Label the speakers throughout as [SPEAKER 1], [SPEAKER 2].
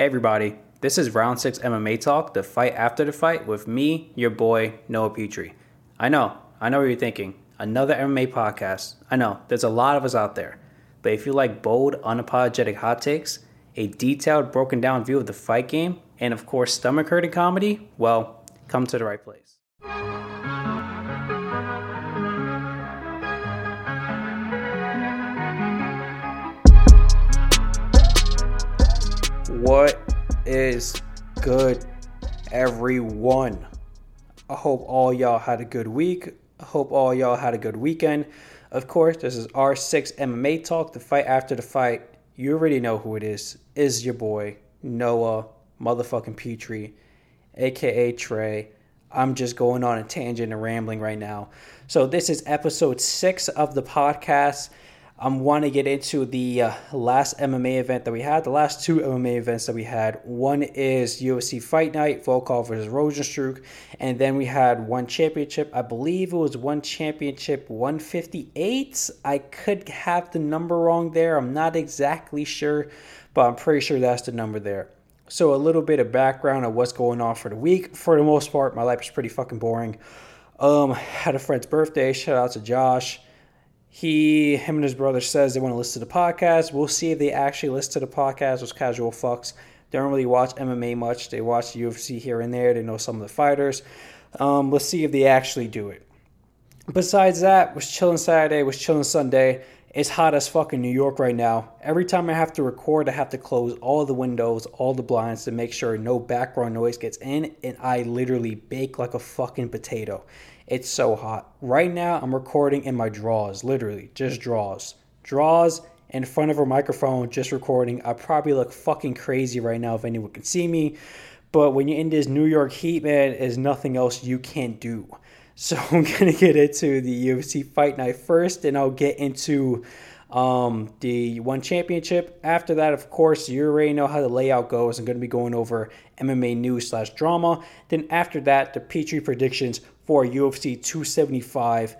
[SPEAKER 1] Everybody, this is Round 6 MMA Talk, the fight after the fight with me, your boy, Noah Petrie. I know, I know what you're thinking. Another MMA podcast. I know, there's a lot of us out there. But if you like bold, unapologetic hot takes, a detailed, broken down view of the fight game, and of course, stomach hurting comedy, well, come to the right place. What is good, everyone? I hope all y'all had a good week. I hope all y'all had a good weekend. Of course, this is R6 MMA Talk, the fight after the fight. You already know who it is. Is your boy, Noah motherfucking Petrie, aka Trey. I'm just going on a tangent and rambling right now. So, this is episode six of the podcast. I want to get into the uh, last MMA event that we had, the last two MMA events that we had. One is UFC Fight Night, Volkov versus Rozenstruik, and then we had one championship. I believe it was one championship 158. I could have the number wrong there. I'm not exactly sure, but I'm pretty sure that's the number there. So a little bit of background of what's going on for the week. For the most part, my life is pretty fucking boring. Um, had a friend's birthday. Shout out to Josh he, him and his brother says they want to listen to the podcast. We'll see if they actually listen to the podcast. Those casual fucks They don't really watch MMA much. They watch UFC here and there. They know some of the fighters. Um, let's see if they actually do it. Besides that, was chilling Saturday, was chilling Sunday. It's hot as fuck in New York right now. Every time I have to record, I have to close all the windows, all the blinds to make sure no background noise gets in, and I literally bake like a fucking potato. It's so hot. Right now, I'm recording in my drawers, literally, just drawers. Drawers in front of a microphone, just recording. I probably look fucking crazy right now if anyone can see me. But when you're in this New York heat, man, there's nothing else you can't do. So I'm gonna get into the UFC Fight Night first, and I'll get into um, the one championship. After that, of course, you already know how the layout goes. I'm going to be going over MMA news slash drama. Then after that, the Petrie predictions for UFC 275.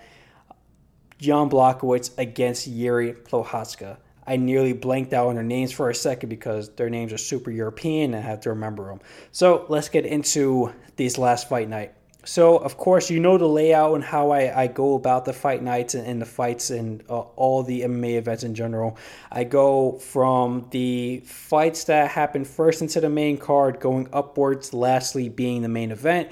[SPEAKER 1] Jan Blachowicz against Yuri Prochazka. I nearly blanked out on their names for a second because their names are super European and I have to remember them. So let's get into this last fight night. So, of course, you know the layout and how I, I go about the fight nights and, and the fights and uh, all the MMA events in general. I go from the fights that happen first into the main card, going upwards, lastly being the main event.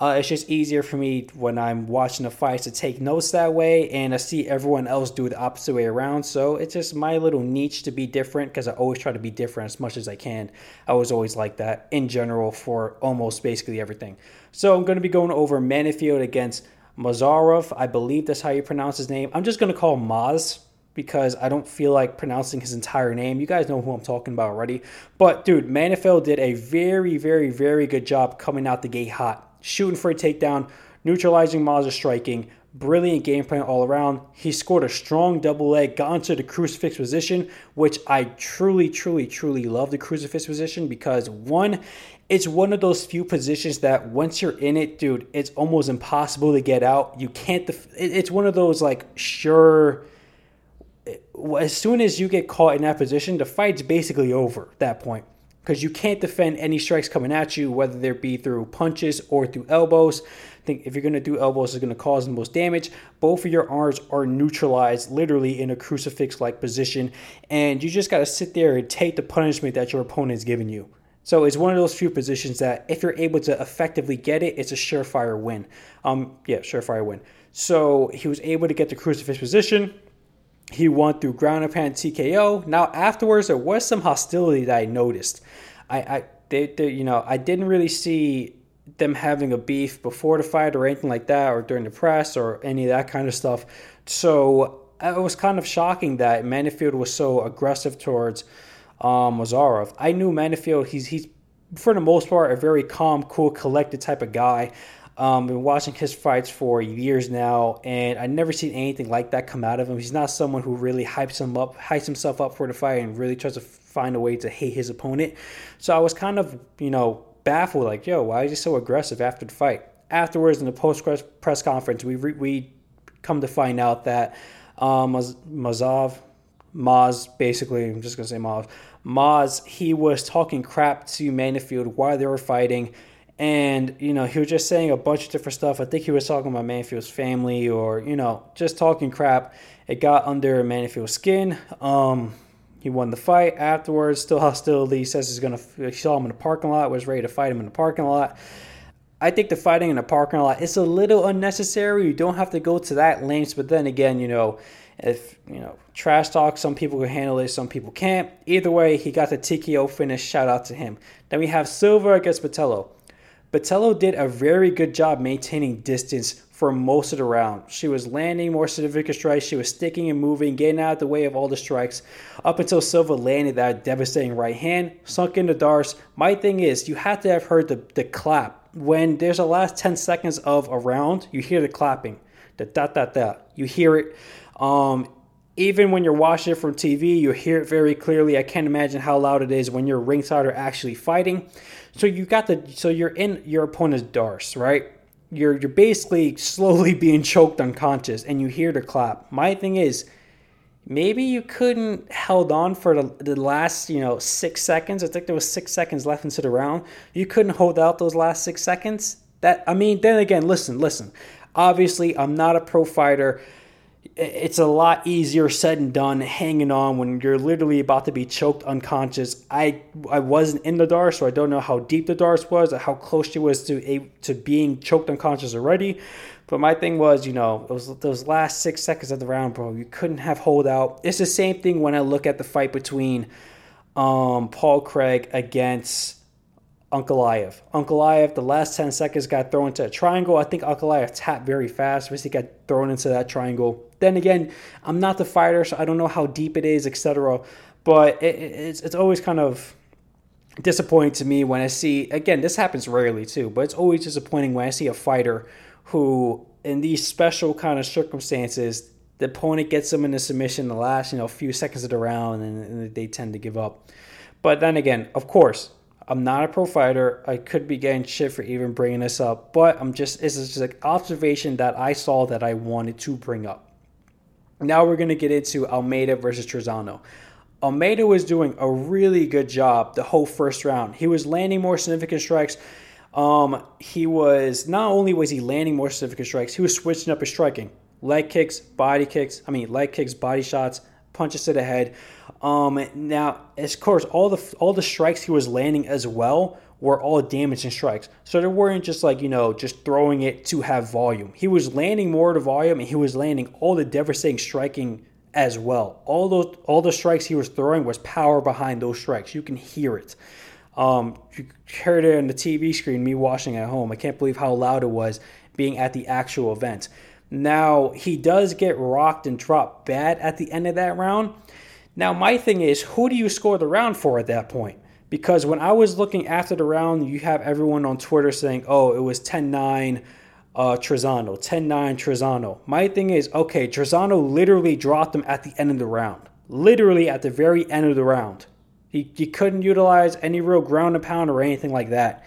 [SPEAKER 1] Uh, it's just easier for me when I'm watching the fights to take notes that way and I see everyone else do the opposite way around. So it's just my little niche to be different because I always try to be different as much as I can. I was always like that in general for almost basically everything. So I'm going to be going over Menifield against Mazarov. I believe that's how you pronounce his name. I'm just going to call Maz because I don't feel like pronouncing his entire name. You guys know who I'm talking about already. But dude, Menifield did a very, very, very good job coming out the gate hot shooting for a takedown, neutralizing Mazda striking, brilliant game plan all around. He scored a strong double leg, got into the crucifix position, which I truly, truly, truly love the crucifix position because one, it's one of those few positions that once you're in it, dude, it's almost impossible to get out. You can't, def- it's one of those like sure. As soon as you get caught in that position, the fight's basically over at that point because you can't defend any strikes coming at you, whether they be through punches or through elbows. I think if you're going to do elbows, it's going to cause the most damage. Both of your arms are neutralized literally in a crucifix like position, and you just got to sit there and take the punishment that your opponent is giving you. So it's one of those few positions that if you're able to effectively get it, it's a surefire win. Um, yeah, surefire win. So he was able to get the crucifix position he won through ground and pound TKO. Now afterwards, there was some hostility that I noticed. I, I they, they, you know, I didn't really see them having a beef before the fight or anything like that, or during the press or any of that kind of stuff. So it was kind of shocking that Menifield was so aggressive towards um, Mazarov. I knew Menifield; he's he's for the most part a very calm, cool, collected type of guy. Um, been watching his fights for years now, and I never seen anything like that come out of him. He's not someone who really hypes him up, hypes himself up for the fight, and really tries to find a way to hate his opponent. So I was kind of, you know, baffled, like, yo, why is he so aggressive after the fight? Afterwards, in the post press conference, we re- we come to find out that um, Mazov, Maz, basically, I'm just gonna say Maz, Maz, he was talking crap to Menifield while they were fighting. And, you know, he was just saying a bunch of different stuff. I think he was talking about Menifield's family or, you know, just talking crap. It got under Menifield's skin. Um, he won the fight afterwards. Still hostility. Says he's to, he saw him in the parking lot, was ready to fight him in the parking lot. I think the fighting in the parking lot is a little unnecessary. You don't have to go to that lengths, but then again, you know, if you know trash talk, some people can handle it, some people can't. Either way, he got the TKO finish. Shout out to him. Then we have Silva against Botelho. Botelho did a very good job maintaining distance for most of the round. She was landing more significant strikes. She was sticking and moving, getting out of the way of all the strikes, up until Silva landed that devastating right hand, sunk into Darce. My thing is, you have to have heard the, the clap when there's the last 10 seconds of a round, you hear the clapping, the da da da. You hear it. Um, even when you're watching it from TV, you hear it very clearly. I can't imagine how loud it is when you're ringside or actually fighting. So you got the so you're in your opponent's Darce, right? You're you're basically slowly being choked unconscious, and you hear the clap. My thing is, maybe you couldn't held on for the, the last you know six seconds. I think there was six seconds left into the round. You couldn't hold out those last six seconds. That i mean then again listen listen. Obviously i'm not a pro fighter it's a lot easier said and done hanging on when you're literally about to be choked unconscious. I I wasn't in the dark, so I don't know how deep the Darce was or how close she was to a, to being choked unconscious already. But my thing was, you know, those those last six seconds of the round, bro, you couldn't have hold out. It's the same thing when I look at the fight between um, Paul Craig against Ankalaev. Uncle Ankalaev, the last 10 seconds got thrown into a triangle. I think Ankalaev tapped very fast. Basically got thrown into that triangle. Then again, I'm not the fighter, so I don't know how deep it is, etc. But it, it's, it's always kind of disappointing to me when I see, again, this happens rarely too, but it's always disappointing when I see a fighter who, in these special kind of circumstances, the opponent gets them in a submission the last, you know, few seconds of the round and, and they tend to give up. But then again, of course, I'm not a pro fighter. I could be getting shit for even bringing this up, but I'm just this is just an observation that I saw that I wanted to bring up. Now we're gonna get into Almeida versus Trizano. Almeida was doing a really good job the whole first round. He was landing more significant strikes. Um, he was not only was he landing more significant strikes, he was switching up his striking. Leg kicks, body kicks. I mean, leg kicks, body shots, punches to the head. Um, now, of course, all the all the strikes he was landing as well were all damaging strikes. So they weren't just like you know just throwing it to have volume. He was landing more of the volume, and he was landing all the devastating striking as well. All those all the strikes he was throwing was power behind those strikes. You can hear it. Um, you heard it on the TV screen. Me watching at home. I can't believe how loud it was being at the actual event. Now he does get rocked and dropped bad at the end of that round now, my thing is, who do you score the round for at that point? Because when I was looking after the round, you have everyone on Twitter saying, oh, it was 10 9 uh, Trizano, 10 9 Trizano. My thing is, okay, Trizano literally dropped him at the end of the round. Literally at the very end of the round. He, he couldn't utilize any real ground and pound or anything like that.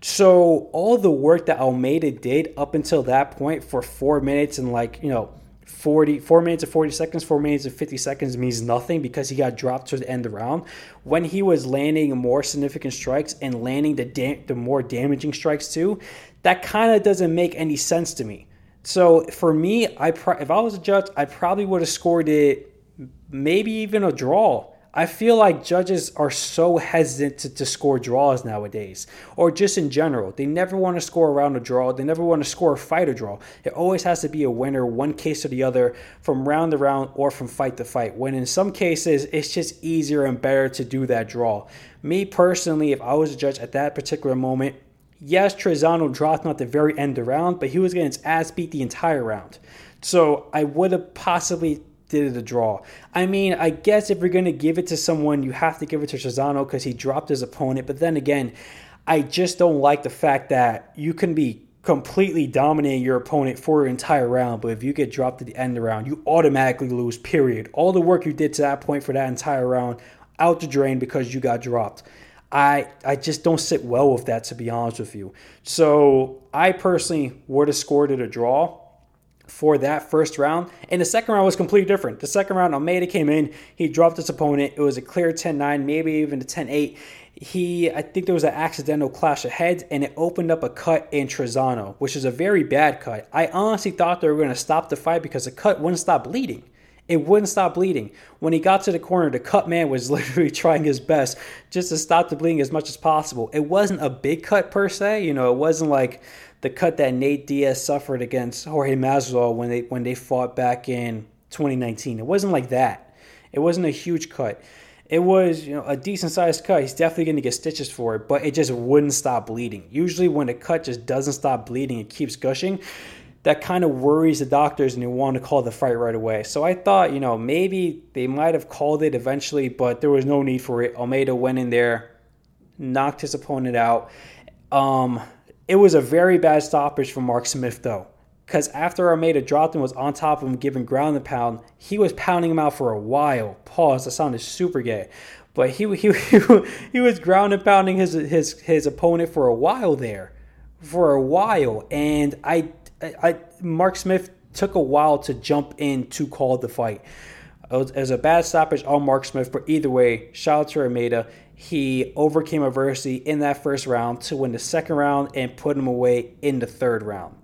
[SPEAKER 1] So all the work that Almeida did up until that point for four minutes and like, you know, 40, 4 minutes and 40 seconds, 4 minutes and 50 seconds means nothing because he got dropped to the end of the round. When he was landing more significant strikes and landing the, da- the more damaging strikes too, that kind of doesn't make any sense to me. So for me, I pro- if I was a judge, I probably would have scored it maybe even a draw I feel like judges are so hesitant to, to, score draws nowadays, or just in general. They never want to score around a draw. They never want to score a fight or draw. It always has to be a winner, one case or the other, from round to round or from fight to fight. When in some cases, it's just easier and better to do that draw. Me personally, if I was a judge at that particular moment, yes, Trizano dropped him at the very end of the round, but he was getting his ass beat the entire round. So I would have possibly did it a draw. I mean, I guess if you're going to give it to someone, you have to give it to Trizano because he dropped his opponent. But then again, I just don't like the fact that you can be completely dominating your opponent for an entire round, but if you get dropped at the end of the round, you automatically lose, period. All the work you did to that point for that entire round, out the drain because you got dropped. I I just don't sit well with that to be honest with you. So I personally would have scored it a draw for that first round. And the second round was completely different. The second round, Almeida came in, he dropped his opponent. It was a clear 10 9, maybe even a 10 8. He, I think there was an accidental clash of heads, and it opened up a cut in Trizano, which is a very bad cut. I honestly thought they were going to stop the fight because the cut wouldn't stop bleeding. It wouldn't stop bleeding. When he got to the corner, the cut man was literally trying his best just to stop the bleeding as much as possible. It wasn't a big cut per se, you know, it wasn't like the cut that Nate Diaz suffered against Jorge Masvidal when they when they fought back in 2019. It wasn't like that. It wasn't a huge cut. It was, you know, a decent sized cut. He's definitely going to get stitches for it, but it just wouldn't stop bleeding. Usually, when a cut just doesn't stop bleeding, it keeps gushing. That kind of worries the doctors, and they want to call the fight right away. So I thought, you know, maybe they might have called it eventually, but there was no need for it. Almeida went in there, knocked his opponent out. Um, it was a very bad stoppage for Mark Smith, though, because after Almeida dropped and was on top of him, giving ground and pound, he was pounding him out for a while. Pause. That sounded super gay, but he he he was ground and pounding his his his opponent for a while there, for a while, and I I Mark Smith took a while to jump in to call the fight. It was, it was, a bad stoppage on Mark Smith, but either way, shout out to Almeida. He overcame adversity in that first round to win the second round and put him away in the third round.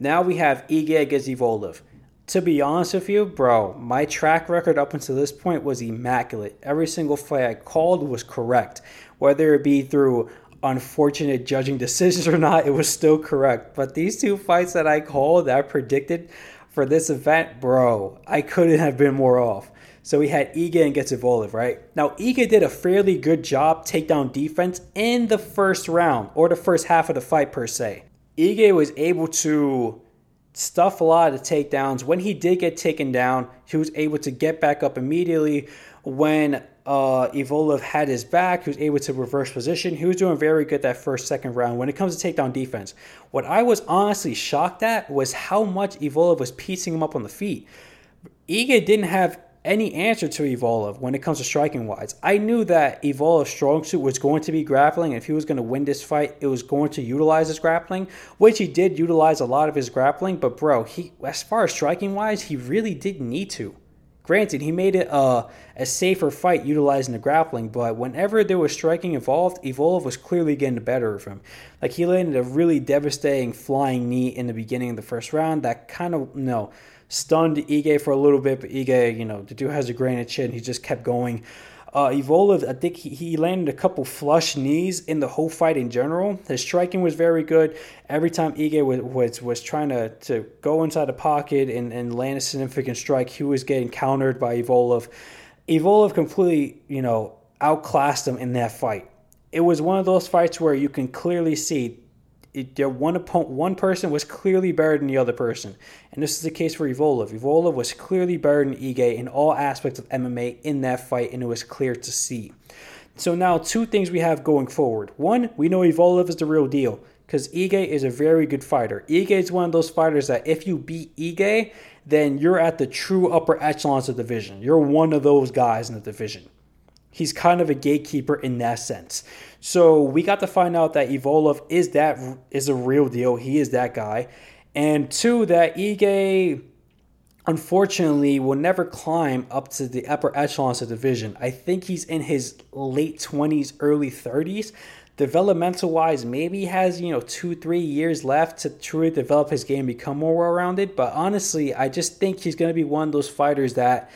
[SPEAKER 1] Now we have Ige against Evloev. To be honest with you, bro, my track record up until this point was immaculate. Every single fight I called was correct. Whether it be through unfortunate judging decisions or not, it was still correct. But these two fights that I called, that I predicted for this event, bro, I couldn't have been more off. So we had Ige and gets Evloev, right? Now, Ige did a fairly good job takedown defense in the first round, or the first half of the fight, per se. Ige was able to stuff a lot of the takedowns. When he did get taken down, he was able to get back up immediately. When uh, Evloev had his back, he was able to reverse position. He was doing very good that first, second round when it comes to takedown defense. What I was honestly shocked at was how much Evloev was piecing him up on the feet. Ige didn't have any answer to Evloev when it comes to striking wise. I knew that Evloev's strong suit was going to be grappling, and if he was going to win this fight, it was going to utilize his grappling, which he did utilize a lot of his grappling. But bro, he as far as striking wise, he really didn't need to. Granted, he made it a, a safer fight utilizing the grappling, but whenever there was striking involved, Evloev was clearly getting the better of him. Like he landed a really devastating flying knee in the beginning of the first round that kind of know stunned Ige for a little bit, but Ige, you know, the dude has a granite chin. He just kept going. Uh, Evloev, I think he, he landed a couple flush knees in the whole fight in general. His striking was very good. Every time Ige was, was, was trying to, to go inside the pocket and, and land a significant strike, he was getting countered by Evloev. Evloev completely, you know, outclassed him in that fight. It was one of those fights where you can clearly see it, one opponent, one person was clearly better than the other person, and this is the case for Evloev. Evloev was clearly better than Ige in all aspects of MMA in that fight, and it was clear to see. So now, two things we have going forward. One, we know Evloev is the real deal because Ige is a very good fighter. Ige is one of those fighters that if you beat Ige, then you're at the true upper echelons of the division. You're one of those guys in the division. He's kind of a gatekeeper in that sense. So we got to find out that Evloev is that is a real deal. He is that guy. And two, that Ige unfortunately will never climb up to the upper echelons of the division. I think he's in his late 20s, early 30s. Developmental wise, maybe he has, you know, two, three years left to truly develop his game, become more well rounded. But honestly, I just think he's going to be one of those fighters that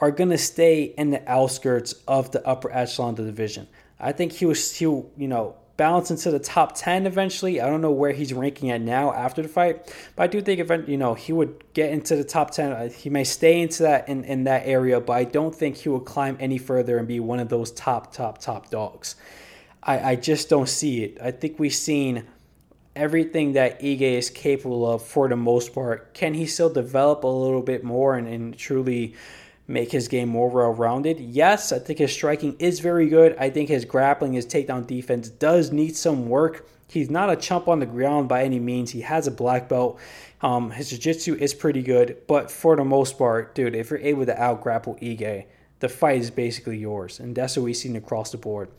[SPEAKER 1] are going to stay in the outskirts of the upper echelon of the division. I think he was he'll you know balance into the top 10 eventually. I don't know where he's ranking at now after the fight, but I do think event you know he would get into the top 10. Uh, he may stay into that in, in that area, but I don't think he will climb any further and be one of those top top top dogs. I, I just don't see it. I think we've seen everything that Ige is capable of for the most part. Can he still develop a little bit more and, and truly make his game more well rounded. Yes, I think his striking is very good. I think his grappling, his takedown defense does need some work. He's not a chump on the ground by any means. He has a black belt. Um, his jiu-jitsu is pretty good, but for the most part, dude, if you're able to out grapple Ige, the fight is basically yours. And that's what we've seen across the board.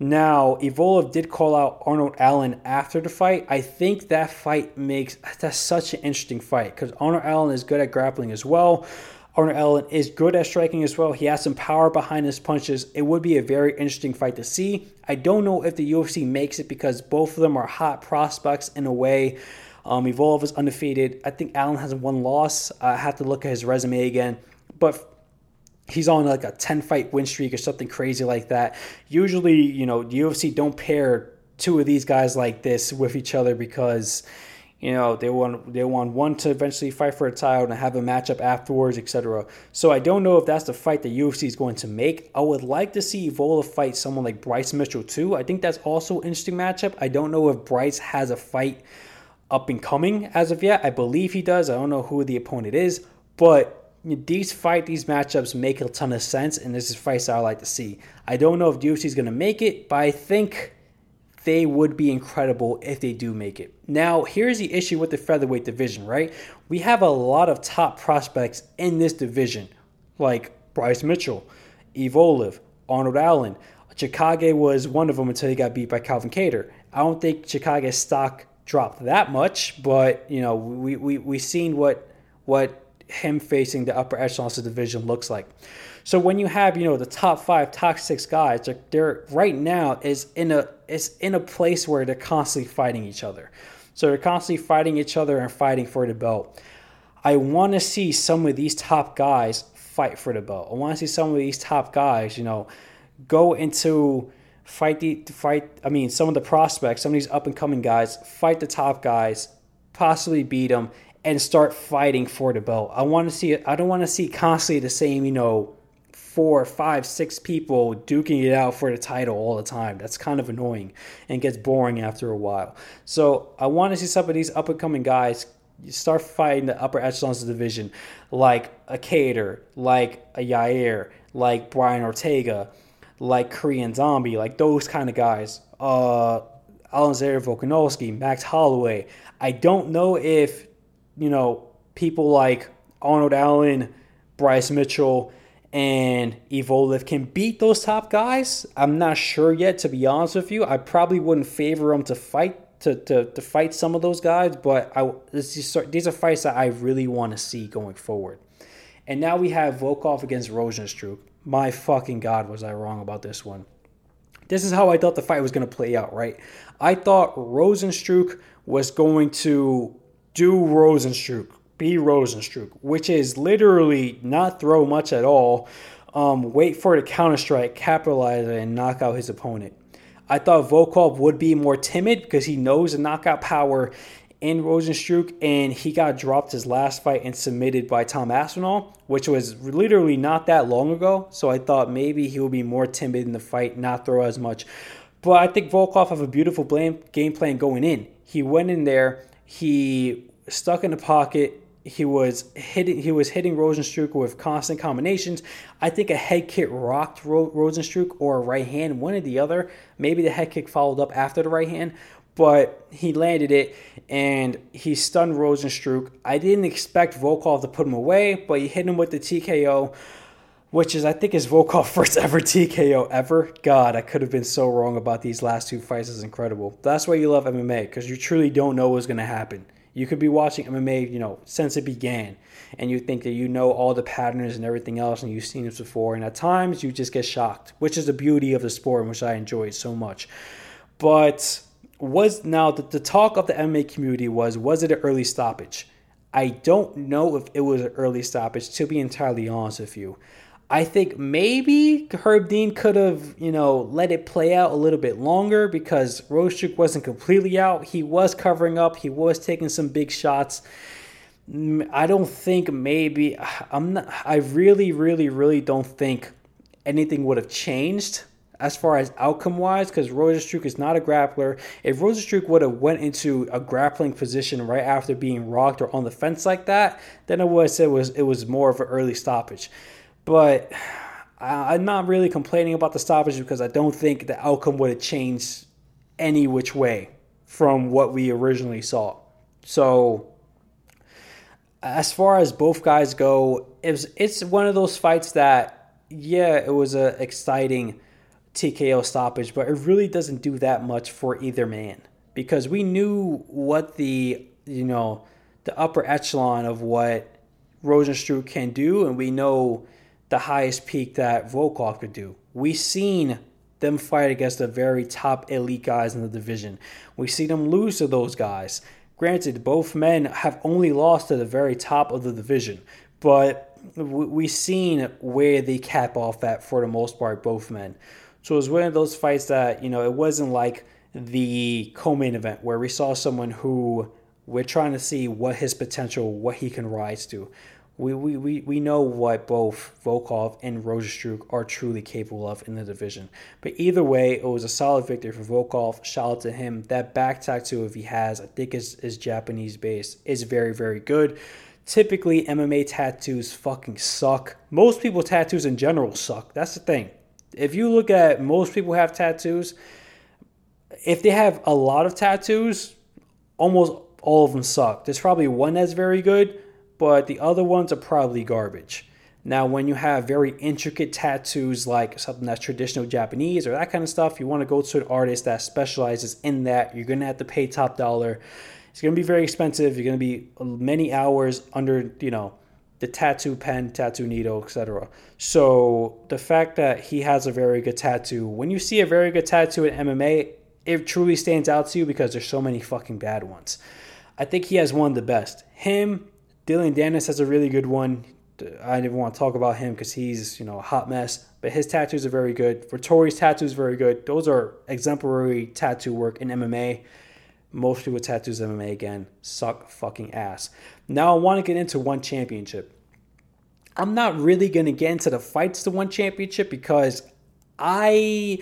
[SPEAKER 1] Now, Evloev did call out Arnold Allen after the fight. I think that fight makes that's such an interesting fight because Arnold Allen is good at grappling as well. Arnold Allen is good at striking as well. He has some power behind his punches. It would be a very interesting fight to see. I don't know if the UFC makes it because both of them are hot prospects in a way. Um, Evloev is undefeated. I think Allen has one loss. I have to look at his resume again. But he's on like a 10 fight win streak or something crazy like that. Usually, you know, the UFC don't pair two of these guys like this with each other because you know they want they want one to eventually fight for a title and have a matchup afterwards, etc. So I don't know if that's the fight the UFC is going to make. I would like to see Evloev fight someone like Bryce Mitchell too. I think that's also an interesting matchup. I don't know if Bryce has a fight up and coming as of yet. I believe he does. I don't know who the opponent is, but these fight, these matchups make a ton of sense, and this is fights I like to see. I don't know if UFC is going to make it, but I think they would be incredible if they do make it. Now, here's the issue with the featherweight division, right? We have a lot of top prospects in this division, like Bryce Mitchell, Evloev, Arnold Allen. Chikadze was one of them until he got beat by Calvin Kattar. I don't think Chikadze's stock dropped that much, but you know we we we seen what what him facing the upper echelons of the division looks like. So when you have you know the top five, top six guys, they're, they're right now is in a is in a place where they're constantly fighting each other. So they're constantly fighting each other and fighting for the belt. I want to see some of these top guys fight for the belt. I want to see some of these top guys, you know, go into fight the fight. I mean, some of the prospects, some of these up and coming guys, fight the top guys, possibly beat them, and start fighting for the belt. I want to see. I don't want to see constantly the same, you know, four, five, six people duking it out for the title all the time. That's kind of annoying and gets boring after a while. So I want to see some of these up and coming guys start fighting the upper echelons of the division, like a Kattar, like a Yair, like Brian Ortega, like Korean Zombie, like those kind of guys. Uh, Alexander Volkanovski, Max Holloway. I don't know if you know, people like Arnold Allen, Bryce Mitchell, and Evloev can beat those top guys. I'm not sure yet, to be honest with you. I probably wouldn't favor them to fight to, to, to fight some of those guys, but I these are fights that I really want to see going forward. And now we have Volkov against Rozenstruik. My fucking god, was I wrong about this one? This is how I thought the fight was going to play out, right? I thought Rozenstruik was going to do Rozenstruik, be Rozenstruik, which is literally not throw much at all. Um, wait for the counter strike, capitalize it, and knock out his opponent. I thought Volkov would be more timid because he knows the knockout power in Rozenstruik, and he got dropped his last fight and submitted by Tom Aspinall, which was literally not that long ago. So I thought maybe he would be more timid in the fight, not throw as much. But I think Volkov have a beautiful game plan going in. He went in there he stuck in the pocket. He was hitting. He was hitting Rozenstruik with constant combinations. I think a head kick rocked Ro- Rozenstruik or a right hand, one or the other. Maybe the head kick followed up after the right hand, but he landed it and he stunned Rozenstruik. I didn't expect Volkov to put him away, but he hit him with the TKO which is I think is Volkov first ever TKO ever. God, I could have been so wrong about these last two fights. Is incredible. That's why you love MMA because you truly don't know what's going to happen. You could be watching MMA, you know, since it began, and you think that you know all the patterns and everything else, and you've seen this before. And at times, you just get shocked, which is the beauty of the sport, which I enjoy so much. But was now the, the talk of the MMA community was was it an early stoppage? I don't know if it was an early stoppage. To be entirely honest with you. I think maybe Herb Dean could have, you know, let it play out a little bit longer because Rozenstruik wasn't completely out. He was covering up. He was taking some big shots. I don't think maybe I'm not. I really, really, really don't think anything would have changed as far as outcome wise because Rozenstruik is not a grappler. If Rozenstruik would have went into a grappling position right after being rocked or on the fence like that, then I would have said it was it was more of an early stoppage. But I'm not really complaining about the stoppage because I don't think the outcome would have changed any which way from what we originally saw. So, as far as both guys go, it's it's one of those fights that yeah, it was a exciting TKO stoppage, but it really doesn't do that much for either man because we knew what the you know the upper echelon of what Rozenstruik can do, and we know the highest peak that Volkov could do. We've seen them fight against the very top elite guys in the division. We see them lose to those guys. Granted, both men have only lost to the very top of the division, but we've seen where they cap off at for the most part, both men. So it was one of those fights that, you know, it wasn't like the co main event where we saw someone who we're trying to see what his potential, what he can rise to we, we, we, we know what both Volkov and Rozenstruik are truly capable of in the division. But either way, it was a solid victory for Volkov. Shout out to him. That back tattoo, if he has, I think is, is Japanese based, is very, very good. Typically, MMA tattoos fucking suck. Most people tattoos in general suck. That's the thing. If you look at most people have tattoos, if they have a lot of tattoos, almost all of them suck. There's probably one that's very good, but the other ones are probably garbage. Now, when you have very intricate tattoos like something that's traditional Japanese or that kind of stuff, you want to go to an artist that specializes in that. You're going to have to pay top dollar. It's going to be very expensive. You're going to be many hours under, you know, the tattoo pen, tattoo needle, etc. So the fact that he has a very good tattoo, when you see a very good tattoo in MMA, it truly stands out to you because there's so many fucking bad ones. I think he has one of the best. Him, Dillon Danis has a really good one. I didn't want to talk about him because he's, you know, a hot mess. But his tattoos are very good. Vettori's tattoos very good. Those are exemplary tattoo work in MMA. Most people tattoos MMA again suck fucking ass. Now I want to get into one championship. I'm not really gonna get into the fights to one championship because I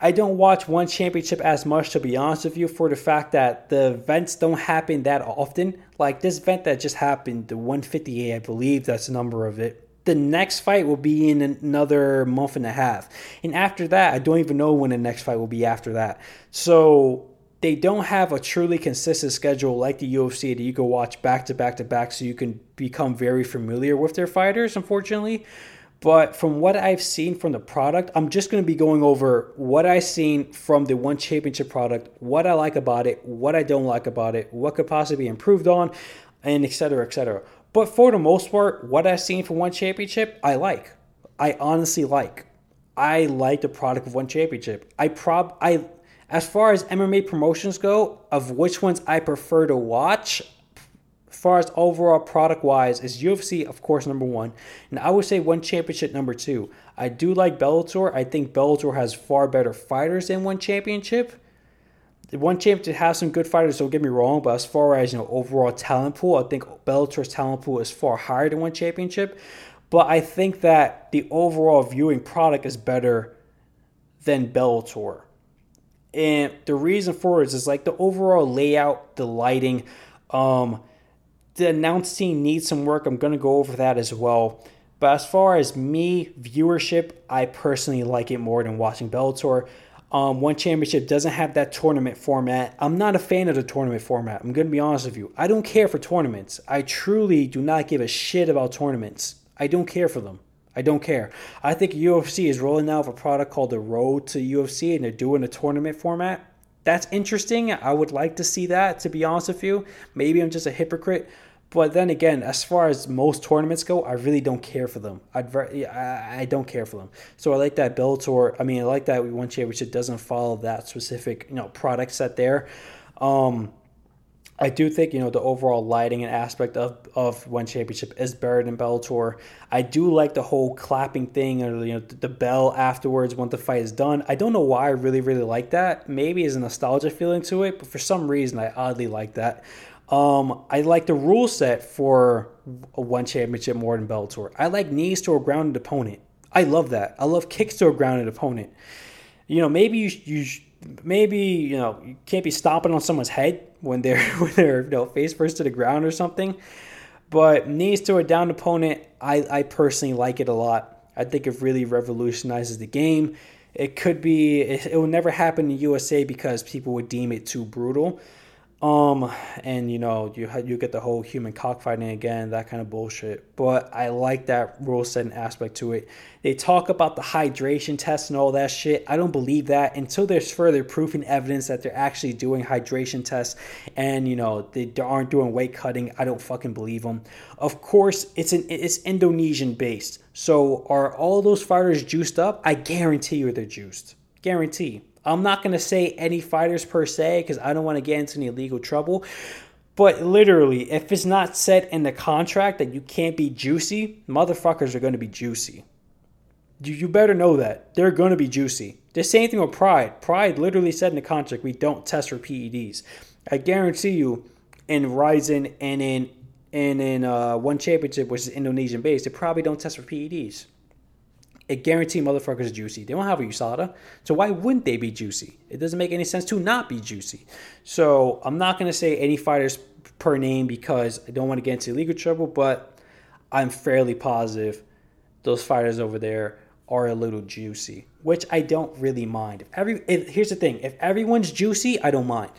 [SPEAKER 1] I don't watch one championship as much, to be honest with you, for the fact that the events don't happen that often. Like this event that just happened, the 158, I believe that's the number of it. The next fight will be in another month and a half. And after that, I don't even know when the next fight will be after that. So they don't have a truly consistent schedule like the UFC that you can watch back to back to back so you can become very familiar with their fighters, unfortunately. But from what I've seen from the product, I'm just going to be going over what I've seen from the One Championship product, what I like about it, what I don't like about it, what could possibly be improved on, and etc. etc. But for the most part, what I've seen from One Championship, I like. I honestly like. I like the product of One Championship. I prob I as far as MMA promotions go, of which ones I prefer to watch, far as overall product wise, is UFC, of course, number one. And I would say one championship number two. I do like Bellator. I think Bellator has far better fighters than one championship. One championship has some good fighters, don't get me wrong, but as far as you know, overall talent pool, I think Bellator's talent pool is far higher than one championship. But I think that the overall viewing product is better than Bellator. And the reason for it is, is like the overall layout, the lighting, um, the announce team needs some work. I'm going to go over that as well. But as far as me, viewership, I personally like it more than watching Bellator. Um, one championship doesn't have that tournament format. I'm not a fan of the tournament format. I'm going to be honest with you. I don't care for tournaments. I truly do not give a shit about tournaments. I don't care for them. I don't care. I think UFC is rolling out a product called the Road to UFC, and they're doing a tournament format. That's interesting. I would like to see that, to be honest with you. Maybe I'm just a hypocrite. But then again, as far as most tournaments go, I really don't care for them. I'd very, I, I don't care for them. So I like that Bellator. I mean, I like that one championship doesn't follow that specific you know product set there. Um, I do think you know the overall lighting and aspect of of one championship is better than Bellator. I do like the whole clapping thing or you know the bell afterwards when the fight is done. I don't know why I really really like that. Maybe it's a nostalgia feeling to it, but for some reason I oddly like that. Um, I like the rule set for a one championship more than Bellator. I like knees to a grounded opponent. I love that. I love kicks to a grounded opponent. You know, maybe you, you maybe you know you can't be stomping on someone's head when they're when they're you know face first to the ground or something. But knees to a down opponent, I, I personally like it a lot. I think it really revolutionizes the game. It could be it, it will never happen in USA because people would deem it too brutal. Um, and you know, you you get the whole human cockfighting again, that kind of bullshit. But I like that rule setting aspect to it. They talk about the hydration test and all that shit. I don't believe that until there's further proof and evidence that they're actually doing hydration tests and you know they aren't doing weight cutting. I don't fucking believe them. Of course, it's an it's Indonesian based. So are all those fighters juiced up? I guarantee you they're juiced. Guarantee. I'm not going to say any fighters per se because I don't want to get into any legal trouble. But literally, if it's not set in the contract that you can't be juicy, motherfuckers are going to be juicy. You, you better know that. They're going to be juicy. The same thing with Pride. Pride literally said in the contract we don't test for PEDs. I guarantee you, in Rizin and in and in uh, one championship, which is Indonesian based, they probably don't test for PEDs it guarantee motherfuckers juicy. They don't have a USADA, so why wouldn't they be juicy? It doesn't make any sense to not be juicy. So I'm not going to say any fighters per name because I don't want to get into legal trouble, but I'm fairly positive those fighters over there are a little juicy, which I don't really mind. If every if, here's the thing, if everyone's juicy, I don't mind.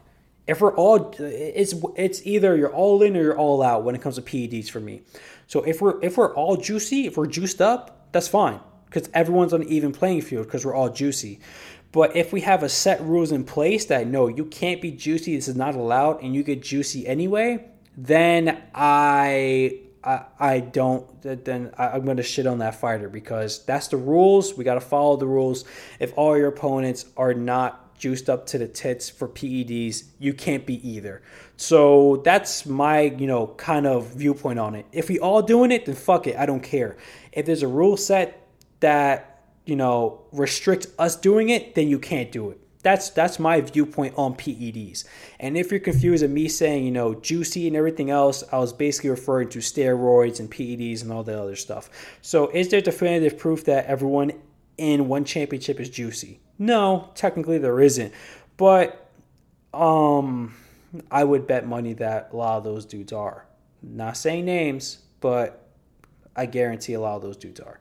[SPEAKER 1] If we're all, it's it's either you're all in or you're all out when it comes to PEDs for me. So if we're if we're all juicy, if we're juiced up, that's fine because everyone's on an even playing field because we're all juicy. But if we have a set rules in place that no, you can't be juicy, this is not allowed, and you get juicy anyway, then I I, I don't then I'm going to shit on that fighter because that's the rules. We got to follow the rules. If all your opponents are not juiced up to the tits for PEDs, you can't be either. So that's my, you know, kind of viewpoint on it. If we all doing it, then fuck it. I don't care. If there's a rule set that you know restrict us doing it, then you can't do it. That's that's my viewpoint on PEDs. And if you're confused at me saying, you know, juicy and everything else, I was basically referring to steroids and PEDs and all that other stuff. So is there definitive proof that everyone in one championship is juicy? No, technically there isn't. But um I would bet money that a lot of those dudes are. Not saying names, but I guarantee a lot of those dudes are.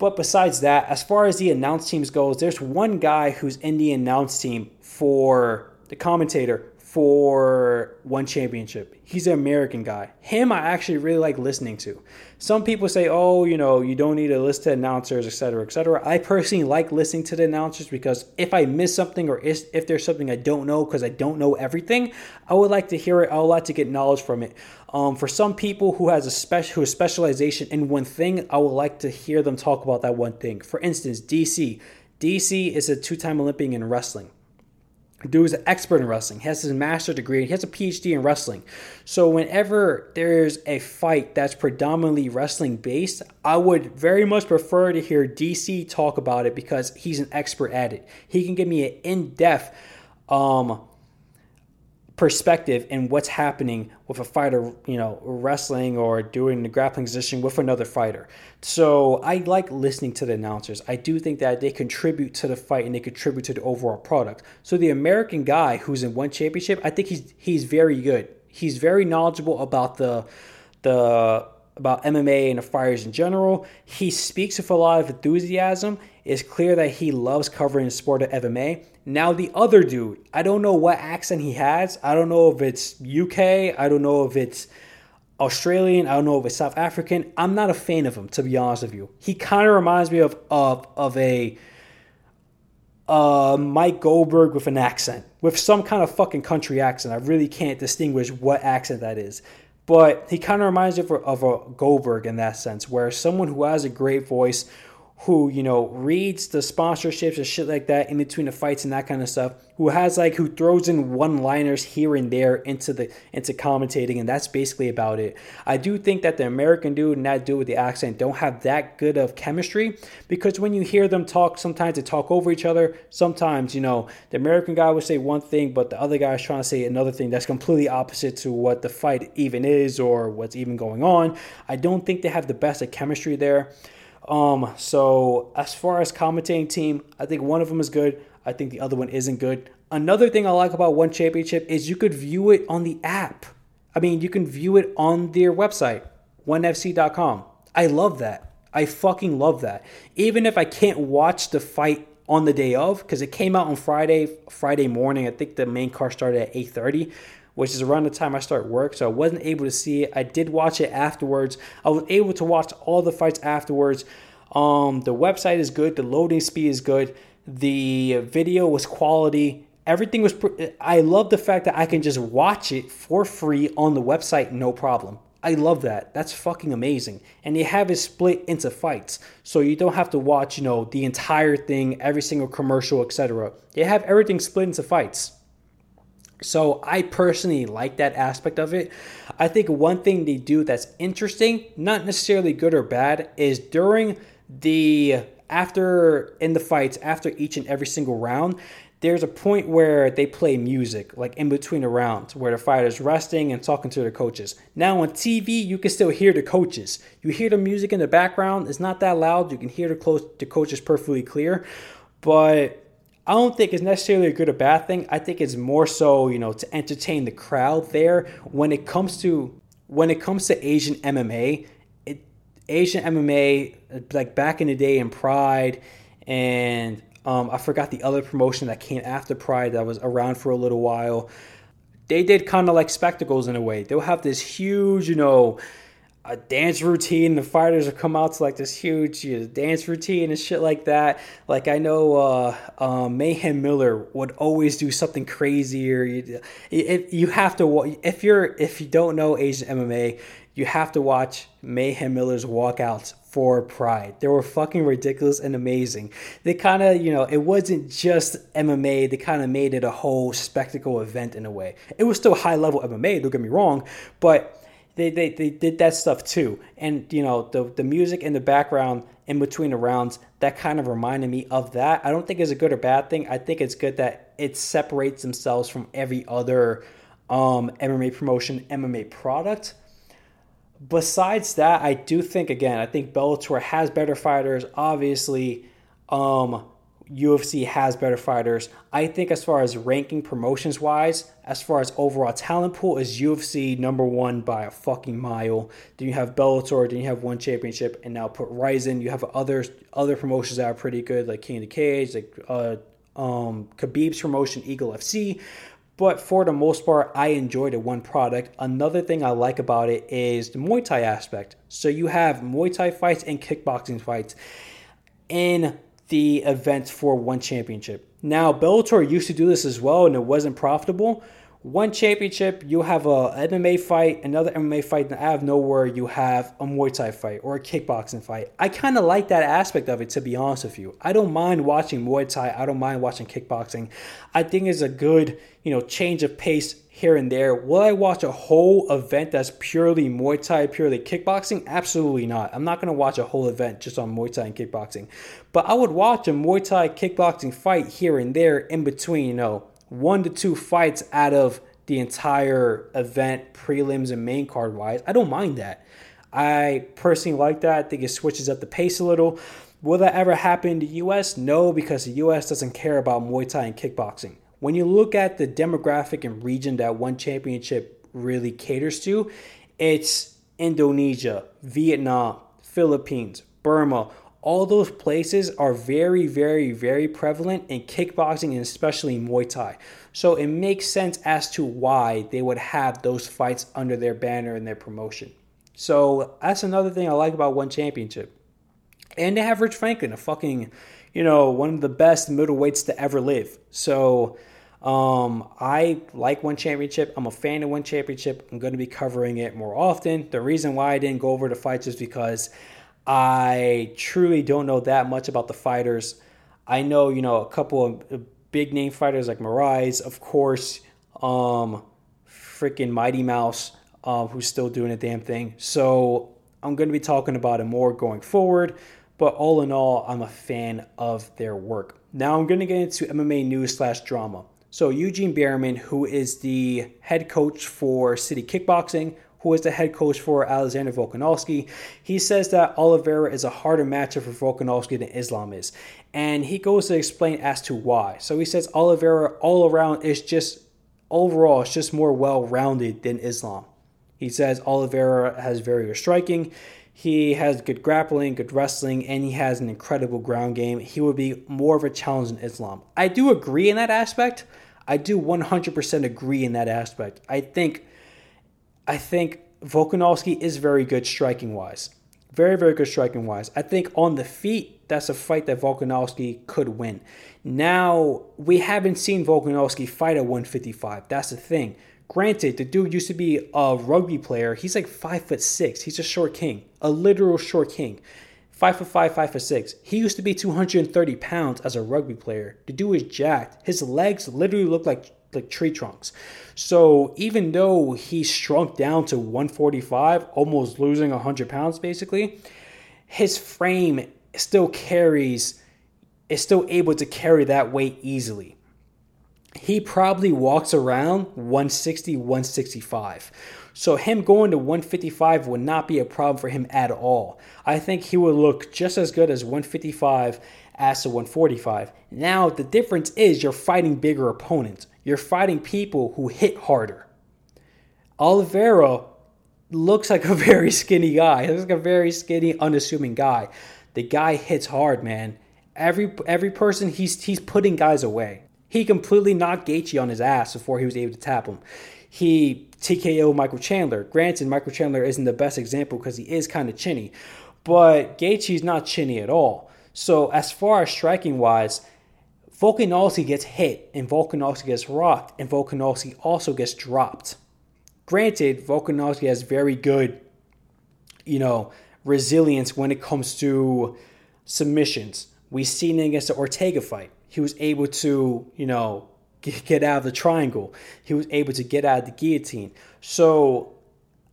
[SPEAKER 1] But besides that, as far as the announce teams goes, there's one guy who's in the announce team for the commentator for one championship. He's an American guy. Him, I actually really like listening to. Some people say, oh, you know, you don't need to listen to announcers, etc., etc. I personally like listening to the announcers because if I miss something or if there's something I don't know because I don't know everything, I would like to hear it. I would like to get knowledge from it. Um, for some people who has a special who has specialization in one thing, I would like to hear them talk about that one thing. For instance, DC. DC is a two-time Olympian in wrestling dude is an expert in wrestling. He has his master degree. He has a PhD in wrestling. So whenever there's a fight that's predominantly wrestling based, I would very much prefer to hear DC talk about it because he's an expert at it. He can give me an in-depth um, perspective in what's happening with a fighter, you know, wrestling or doing the grappling position with another fighter. So I like listening to the announcers. I do think that they contribute to the fight and they contribute to the overall product. So the American guy who's in one championship, I think he's he's very good. He's very knowledgeable about the the about MMA and the fighters in general. He speaks with a lot of enthusiasm. It's clear that he loves covering the sport of MMA. Now the other dude, I don't know what accent he has. I don't know if it's UK. I don't know if it's Australian. I don't know if it's South African. I'm not a fan of him, to be honest with you. He kind of reminds me of of of a uh, Mike Goldberg with an accent, with some kind of fucking country accent. I really can't distinguish what accent that is. But he kind of reminds me of of a Goldberg in that sense, where someone who has a great voice, who you know reads the sponsorships and shit like that in between the fights and that kind of stuff who has like who throws in one liners here and there into the into commentating and that's basically about it. I do think that the american dude and that dude with the accent don't have that good of chemistry because when you hear them talk sometimes they talk over each other. Sometimes you know the american guy would say one thing but the other guy is trying to say another thing that's completely opposite to what the fight even is or what's even going on. I don't think they have the best of chemistry there um, so as far as commentating team, I think one of them is good. I think the other one isn't good. Another thing I like about One Championship is you could view it on the app. I mean, you can view it on their website, onefc.com. I love that. I fucking love that. Even if I can't watch the fight on the day of because it came out on Friday, Friday morning. I think the main card started at 8:30, which is around the time I start work. So I wasn't able to see it. I did watch it afterwards. I was able to watch all the fights afterwards. Um, the website is good. The loading speed is good. The video was quality. Everything was. I love the fact that I can just watch it for free on the website, no problem. I love that. That's fucking amazing. And they have it split into fights. So you don't have to watch, you know, the entire thing, every single commercial, etc. They have everything split into fights. So I personally like that aspect of it. I think one thing they do that's interesting, not necessarily good or bad, is during the after in the fights, after each and every single round, there's a point where they play music, like in between the rounds, where the fighter's resting and talking to the coaches. Now on TV, you can still hear the coaches. You hear the music in the background. It's not that loud. You can hear the, close, the coaches perfectly clear. But I don't think it's necessarily a good or bad thing. I think it's more so, you know, to entertain the crowd there. When it comes to when it comes to Asian MMA, it, Asian MMA, like back in the day in Pride and um, I forgot the other promotion that came after Pride that was around for a little while. They did kind of like spectacles in a way. They'll have this huge, you know, a dance routine. The fighters will come out to like this huge you know, dance routine and shit like that. Like I know uh, uh, Mayhem Miller would always do something crazier. You, if you have to, if you're if you don't know Asian MMA, you have to watch Mayhem Miller's walkouts for Pride. They were fucking ridiculous and amazing. They kind of, you know, it wasn't just MMA, they kind of made it a whole spectacle event in a way. It was still high level MMA, don't get me wrong, but they, they, they did that stuff too. And, you know, the, the music in the background in between the rounds, that kind of reminded me of that. I don't think it's a good or bad thing. I think it's good that it separates themselves from every other um, MMA promotion, MMA product besides that, I do think again, I think Bellator has better fighters. Obviously, um, UFC has better fighters. I think as far as ranking promotions wise, as far as overall talent pool, is UFC number one by a fucking mile. Then you have Bellator, then you have one championship, and now put Rizin. You have other other promotions that are pretty good, like King of the Cage, like uh, um, Khabib's promotion, Eagle FC. But for the most part, I enjoy the one product. Another thing I like about it is the Muay Thai aspect. So you have Muay Thai fights and kickboxing fights in the events for one championship. Now, Bellator used to do this as well, and it wasn't profitable one championship, you have a MMA fight, another MMA fight, and out of nowhere, you have a Muay Thai fight or a kickboxing fight. I kind of like that aspect of it, to be honest with you. I don't mind watching Muay Thai. I don't mind watching kickboxing. I think it's a good, you know, change of pace here and there. Will I watch a whole event that's purely Muay Thai, purely kickboxing? Absolutely not. I'm not going to watch a whole event just on Muay Thai and kickboxing. But I would watch a Muay Thai kickboxing fight here and there in between, you know, one to two fights out of the entire event, prelims and main card wise. I don't mind that. I personally like that. I think it switches up the pace a little. Will that ever happen in the US? No, because the US doesn't care about Muay Thai and kickboxing. When you look at the demographic and region that one championship really caters to, it's Indonesia, Vietnam, Philippines, Burma, all those places are very, very, very prevalent in kickboxing and especially Muay Thai. So it makes sense as to why they would have those fights under their banner and their promotion. So that's another thing I like about One Championship. And they have Rich Franklin, a fucking, you know, one of the best middleweights to ever live. So um, I like One Championship. I'm a fan of One Championship. I'm going to be covering it more often. The reason why I didn't go over the fights is because I truly don't know that much about the fighters. I know, you know, a couple of big name fighters like Moraes, of course, um, freaking Mighty Mouse, uh, who's still doing a damn thing. So I'm going to be talking about it more going forward. But all in all, I'm a fan of their work. Now I'm going to get into MMA news slash drama. So Eugene Bareman, who is the head coach for City Kickboxing, who is the head coach for Alexander Volkanovski, he says that Oliveira is a harder matchup for Volkanovski than Islam is. And he goes to explain as to why. So he says Oliveira all around is just overall it's just more well rounded than Islam. He says Oliveira has very striking. He has good grappling, good wrestling, and he has an incredible ground game. He would be more of a challenge than Islam. I do agree in that aspect. I do 100% agree in that aspect. I think I think Volkanovski is very good striking wise. Very, very good striking wise. I think on the feet, that's a fight that Volkanovski could win. Now, we haven't seen Volkanovski fight at 155. That's the thing. Granted, the dude used to be a rugby player. He's like five foot six. He's a short king, a literal short king. Five foot five, five foot six. He used to be 230 pounds as a rugby player. The dude is jacked. His legs literally look like like tree trunks. So even though he shrunk down to 145, almost losing 100 pounds basically, his frame still carries is still able to carry that weight easily he probably walks around 160, 165. So him going to 155 would not be a problem for him at all. I think he would look just as good as 155 as to 145. Now the difference is you're fighting bigger opponents. You're fighting people who hit harder. Oliveira looks like a very skinny guy. He looks like a very skinny, unassuming guy. The guy hits hard, man. Every every person he's he's putting guys away. He completely knocked Gaethje on his ass before he was able to tap him. He TKO Michael Chandler. Granted, Michael Chandler isn't the best example because he is kind of chinny, but Gaethje's not chinny at all. So as far as striking wise, Volkanovski gets hit and Volkanovski gets rocked and Volkanovski also gets dropped. Granted, Volkanovski has very good, you know, resilience when it comes to submissions. We've seen it against the Ortega fight he was able to, you know, get out of the triangle. He was able to get out of the guillotine. So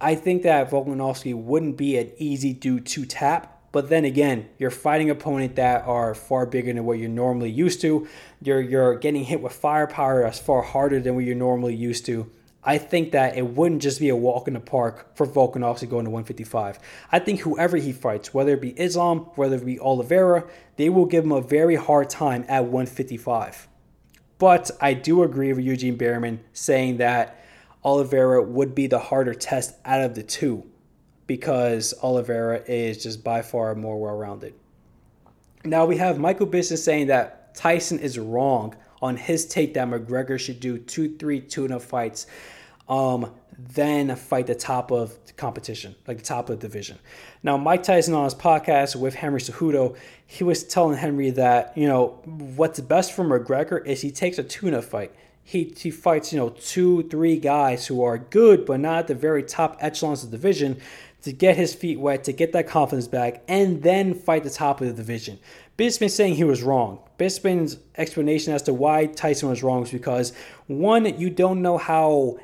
[SPEAKER 1] I think that Volkanovski wouldn't be an easy dude to tap. But then again, you're fighting opponent that are far bigger than what you're normally used to. You're you're getting hit with firepower that's far harder than what you're normally used to. I think that it wouldn't just be a walk in the park for Volkanovski going to 155. I think whoever he fights, whether it be Islam, whether it be Oliveira, they will give him a very hard time at 155. But I do agree with Eugene Bareman saying that Oliveira would be the harder test out of the two because Oliveira is just by far more well rounded. Now we have Michael Bisping saying that Tyson is wrong on his take that McGregor should do two, three tuna fights, um, then fight the top of the competition, like the top of the division. Now, Mike Tyson on his podcast with Henry Cejudo, he was telling Henry that, you know, what's best for McGregor is he takes a tuna fight. He, he fights, you know, two, three guys who are good, but not at the very top echelons of the division to get his feet wet, to get that confidence back, and then fight the top of the division. Bisping saying he was wrong. Bisping's explanation as to why Tyson was wrong is because one, you don't know how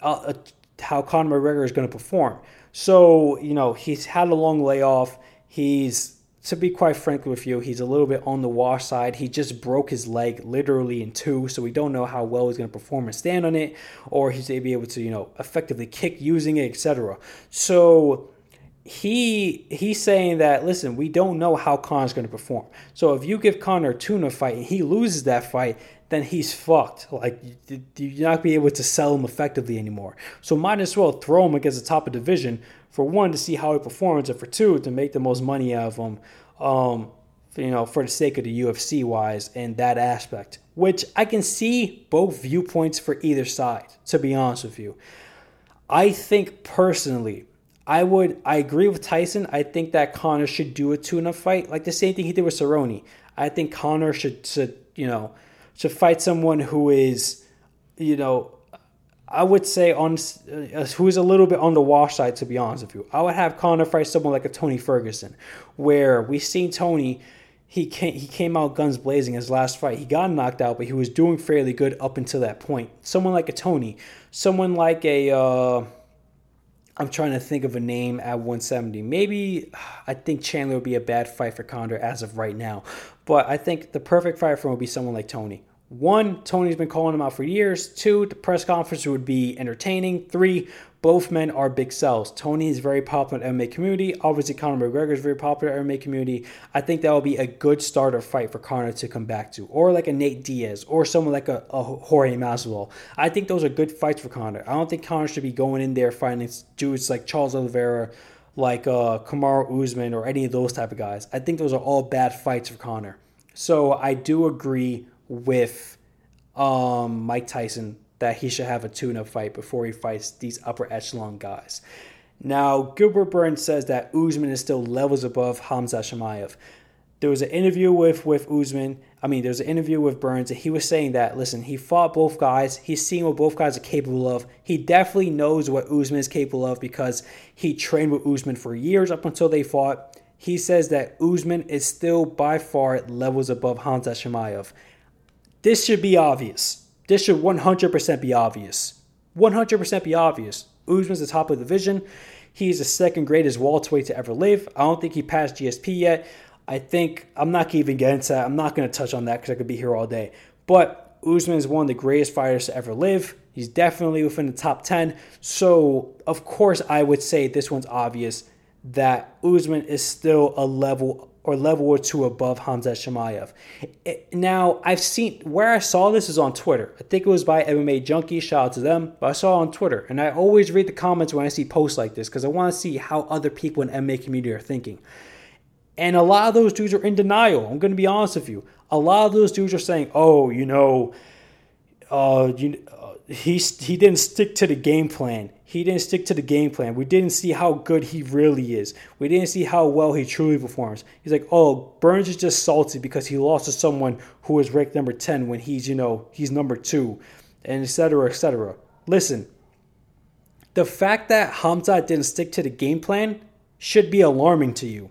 [SPEAKER 1] uh, uh how Conor McGregor is going to perform. So you know he's had a long layoff. He's to be quite frank with you, he's a little bit on the wash side. He just broke his leg literally in two, so we don't know how well he's going to perform and stand on it, or he's going to be able to, you know, effectively kick using it, etc. So he he's saying that listen, we don't know how Conor's going to perform. So if you give Conor a tuna fight and he loses that fight, then he's fucked. Like you're not be able to sell him effectively anymore. So might as well throw him against the top of division for one to see how he performs, and for two to make the most money out of him. Um, you know, for the sake of the UFC wise and that aspect, which I can see both viewpoints for either side. To be honest with you, I think personally I would I agree with Tyson. I think that Conor should do a tuna fight, like the same thing he did with Cerrone. I think Conor should should you know should fight someone who is you know I would say on uh, who is a little bit on the wash side to be honest with you. I would have Conor fight someone like a Tony Ferguson, where we've seen Tony. He came, he came out guns blazing his last fight. He got knocked out, but he was doing fairly good up until that point. Someone like a Tony, someone like a uh, I'm trying to think of a name at 170. Maybe I think Chandler would be a bad fight for Conor as of right now. But I think the perfect fight for him would be someone like Tony. One, Tony's been calling him out for years. Two, the press conference would be entertaining. Three, both men are big sells. Tony is very popular in the MMA community. Obviously, Conor McGregor is very popular in the MMA community. I think that will be a good starter fight for Conor to come back to, or like a Nate Diaz, or someone like a, a Jorge Masvidal. I think those are good fights for Conor. I don't think Conor should be going in there fighting dudes like Charles Oliveira, like uh, Kamaru Usman or any of those type of guys. I think those are all bad fights for Conor. So I do agree with um, Mike Tyson that he should have a tune-up fight before he fights these upper echelon guys. Now, Gilbert Burns says that Usman is still levels above Hamza Chimaev. There was an interview with with Usman. I mean, there was an interview with Burns, and he was saying that listen, he fought both guys. He's seen what both guys are capable of. He definitely knows what Usman is capable of because he trained with Usman for years up until they fought. He says that Usman is still by far levels above Hamza Chimaev. This should be obvious. This should 100% be obvious. 100% be obvious. Usman's the top of the division. He's the second greatest welterweight to ever live. I don't think he passed GSP yet. I think I'm not even get into that. I'm not going to touch on that because I could be here all day. But Usman is one of the greatest fighters to ever live. He's definitely within the top 10. So, of course, I would say this one's obvious that Usman is still a level or level or two above Hamza Chimaev. Now, I've seen where I saw this is on Twitter. I think it was by MMA Junkie. Shout out to them. But I saw on Twitter, and I always read the comments when I see posts like this because I want to see how other people in MMA community are thinking. And a lot of those dudes are in denial. I'm going to be honest with you. A lot of those dudes are saying, "Oh, you know, uh, you, he he didn't stick to the game plan. He didn't stick to the game plan. We didn't see how good he really is. We didn't see how well he truly performs." He's like, "Oh, Burns is just salty because he lost to someone who was ranked number ten when he's you know he's number two, and etc. etc." Listen, the fact that Hamza didn't stick to the game plan should be alarming to you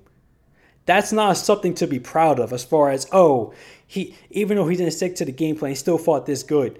[SPEAKER 1] that's not something to be proud of as far as, oh, he even though he didn't stick to the game plan, he still fought this good.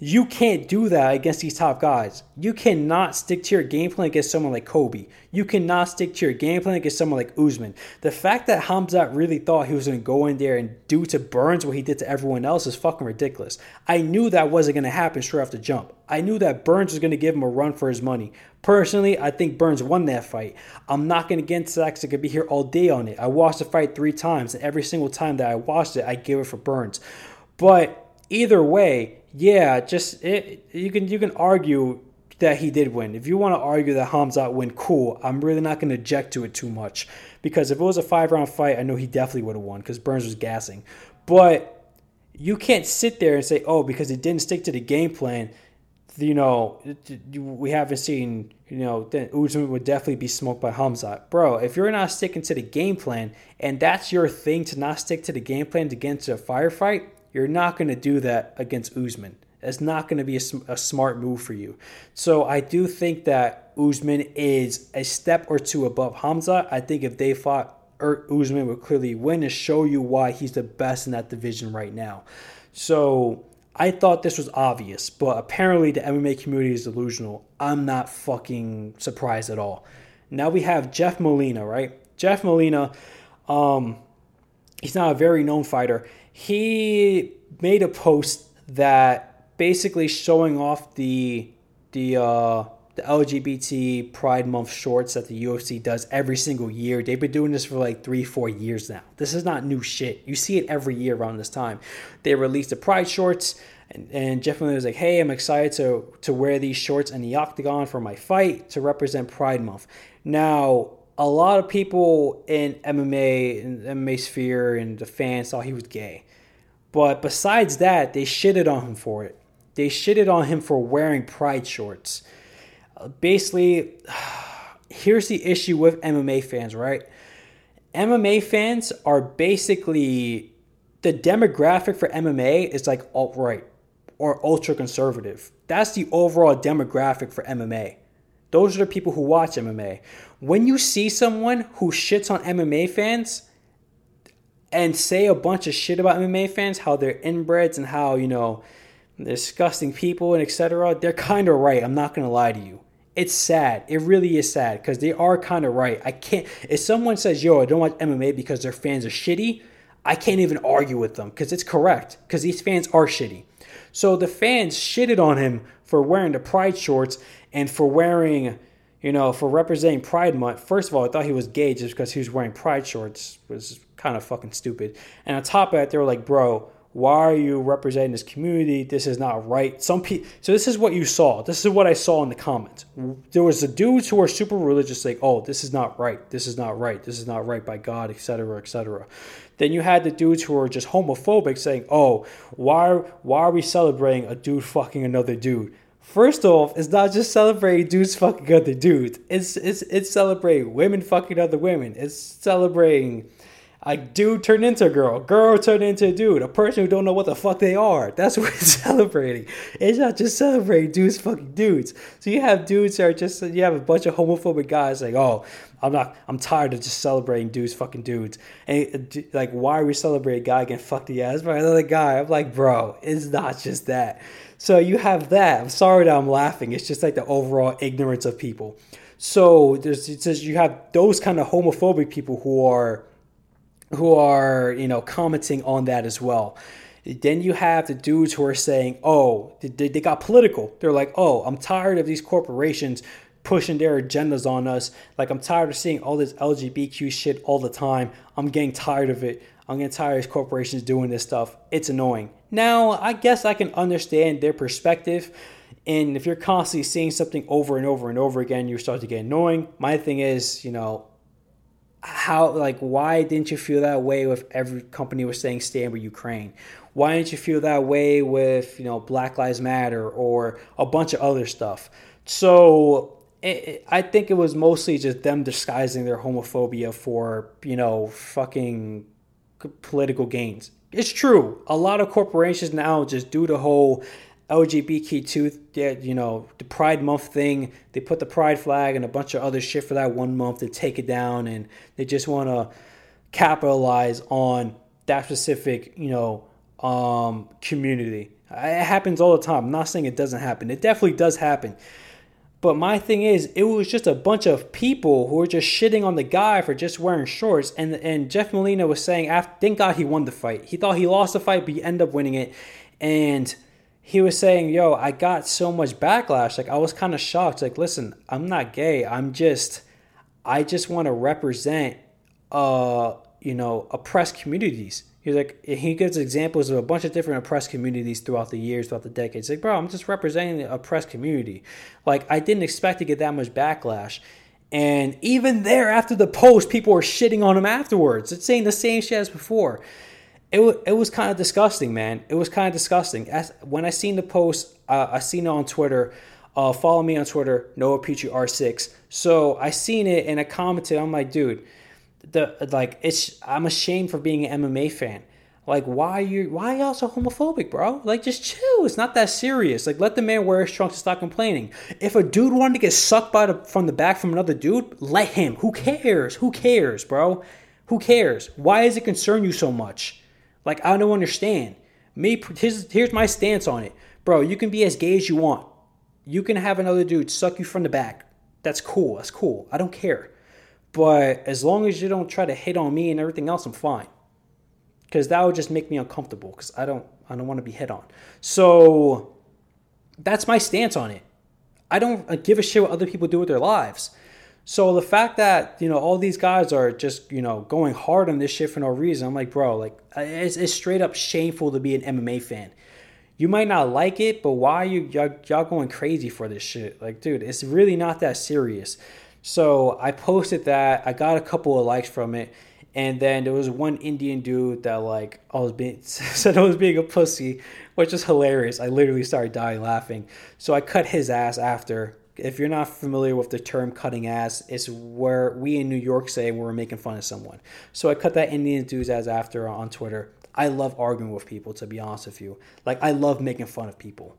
[SPEAKER 1] You can't do that against these top guys. You cannot stick to your game plan against someone like Colby. You cannot stick to your game plan against someone like Usman. The fact that Hamzat really thought he was going to go in there and do to Burns what he did to everyone else is fucking ridiculous. I knew that wasn't going to happen straight off the jump. I knew that Burns was going to give him a run for his money. Personally, I think Burns won that fight. I'm not going to get into that I could be here all day on it. I watched the fight three times, and every single time that I watched it, I give it for Burns. But either way, yeah, just it, you can you can argue that he did win. If you want to argue that Hamzat win, cool. I'm really not going to object to it too much because if it was a five round fight, I know he definitely would have won because Burns was gassing. But you can't sit there and say, oh, because it didn't stick to the game plan, you know, we haven't seen, you know, then Usman would definitely be smoked by Hamzat. Bro, if you're not sticking to the game plan and that's your thing to not stick to the game plan to get into a firefight, you're not going to do that against Usman. It's not going to be a, a, smart move for you. So I do think that Usman is a step or two above Hamza. I think if they fought, er, Usman would clearly win and show you why he's the best in that division right now. So I thought this was obvious, but apparently the MMA community is delusional. I'm not fucking surprised at all. Now we have Jeff Molina, right? Jeff Molina, um, he's not a very known fighter he made a post that basically showing off the the uh, the LGBT Pride Month shorts that the UFC does every single year. They've been doing this for like three, four years now. This is not new shit. You see it every year around this time. They released the Pride shorts, and, and Jeff Miller was like, "Hey, I'm excited to to wear these shorts in the octagon for my fight to represent Pride Month." Now, a lot of people in MMA, the MMA sphere, and the fans thought he was gay. But besides that, they shitted on him for it. They shitted on him for wearing pride shorts. Basically, here's the issue with MMA fans, right? MMA fans are basically the demographic for MMA is like alt right or ultra conservative. That's the overall demographic for MMA. Those are the people who watch MMA. When you see someone who shits on MMA fans and say a bunch of shit about MMA fans, how they're inbreds and how, you know, disgusting people and etc., they're kind of right. I'm not going to lie to you. It's sad. It really is sad because they are kind of right. I can't, if someone says, yo, I don't watch MMA because their fans are shitty, I can't even argue with them because it's correct because these fans are shitty. So the fans shitted on him for wearing the pride shorts and for wearing, you know, for representing Pride Month. First of all, I thought he was gay just because he was wearing pride shorts. Was kind of fucking stupid. And on top of that, they were like, bro, why are you representing this community? This is not right. Some people. So this is what you saw. This is what I saw in the comments. There was the dudes who are super religious, like, oh, this is not right. This is not right. This is not right by God, etc., etc. Then you had the dudes who are just homophobic, saying, oh, why why are we celebrating a dude fucking another dude? First off, it's not just celebrating dudes fucking other dudes. It's it's it's celebrating women fucking other women. It's celebrating a dude turned into a girl, girl turned into a dude, a person who don't know what the fuck they are. That's what it's celebrating. It's not just celebrating dudes fucking dudes. So you have dudes that are just you have a bunch of homophobic guys like, oh, I'm not, I'm tired of just celebrating dudes fucking dudes. And uh, like, why are we celebrating a guy getting fucked the ass by another guy? I'm like, bro, it's not just that. So you have that. I'm sorry that I'm laughing. It's just like the overall ignorance of people. So there's it says you have those kind of homophobic people who are who are, you know, commenting on that as well. Then you have the dudes who are saying, oh, they, they got political. They're like, oh, I'm tired of these corporations pushing their agendas on us. Like, I'm tired of seeing all this LGBTQ shit all the time. I'm getting tired of it. I'm getting tired of corporations doing this stuff. It's annoying. Now, I guess I can understand their perspective. And if you're constantly seeing something over and over and over again, you start to get annoying. My thing is, you know, how like why didn't you feel that way with every company was saying stand with Ukraine? Why didn't you feel that way with you know Black Lives Matter or a bunch of other stuff? So it, it, I think it was mostly just them disguising their homophobia for you know fucking political gains. It's true. A lot of corporations now just do the whole LGBTQ, you know, the Pride Month thing. They put the Pride flag and a bunch of other shit for that one month to take it down, and they just want to capitalize on that specific, you know, um, community. It happens all the time. I'm not saying it doesn't happen. It definitely does happen. But my thing is, it was just a bunch of people who were just shitting on the guy for just wearing shorts. And and Jeff Molina was saying, after, thank God he won the fight. He thought he lost the fight, but he ended up winning it. And he was saying, "Yo, I got so much backlash. Like I was kind of shocked. Like, listen, I'm not gay. I'm just I just want to represent uh, you know, oppressed communities." He's like he gives examples of a bunch of different oppressed communities throughout the years, throughout the decades. Like, bro, I'm just representing the oppressed community. Like, I didn't expect to get that much backlash. And even there, after the post, people were shitting on him afterwards. It's saying the same shit as before it, w- it was kind of disgusting, man. It was kind of disgusting. As, when I seen the post, uh, I seen it on Twitter. Uh, follow me on Twitter, Noah Petrie R6. So I seen it and I commented. I'm like, dude, the like it's I'm ashamed for being an MMA fan. Like, why are you why are y'all so homophobic, bro? Like, just chill. It's not that serious. Like, let the man wear his trunks and stop complaining. If a dude wanted to get sucked by the from the back from another dude, let him. Who cares? Who cares, bro? Who cares? Why does it concern you so much? Like I don't understand. Me, here's, here's my stance on it, bro. You can be as gay as you want. You can have another dude suck you from the back. That's cool. That's cool. I don't care. But as long as you don't try to hit on me and everything else, I'm fine. Because that would just make me uncomfortable. Because I don't, I don't want to be hit on. So that's my stance on it. I don't uh, give a shit what other people do with their lives. So the fact that you know all these guys are just you know going hard on this shit for no reason, I'm like, bro, like it's, it's straight up shameful to be an MMA fan. You might not like it, but why are you y'all, y'all going crazy for this shit? Like, dude, it's really not that serious. So I posted that. I got a couple of likes from it, and then there was one Indian dude that like I was being said I was being a pussy, which is hilarious. I literally started dying laughing. So I cut his ass after if you're not familiar with the term cutting ass, it's where we in New York say we're making fun of someone. So I cut that Indian dude's ass after on Twitter. I love arguing with people, to be honest with you. Like, I love making fun of people.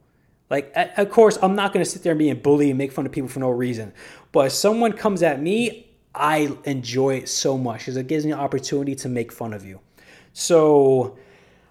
[SPEAKER 1] Like, of course, I'm not going to sit there and be a bully and make fun of people for no reason. But if someone comes at me, I enjoy it so much because it gives me an opportunity to make fun of you. So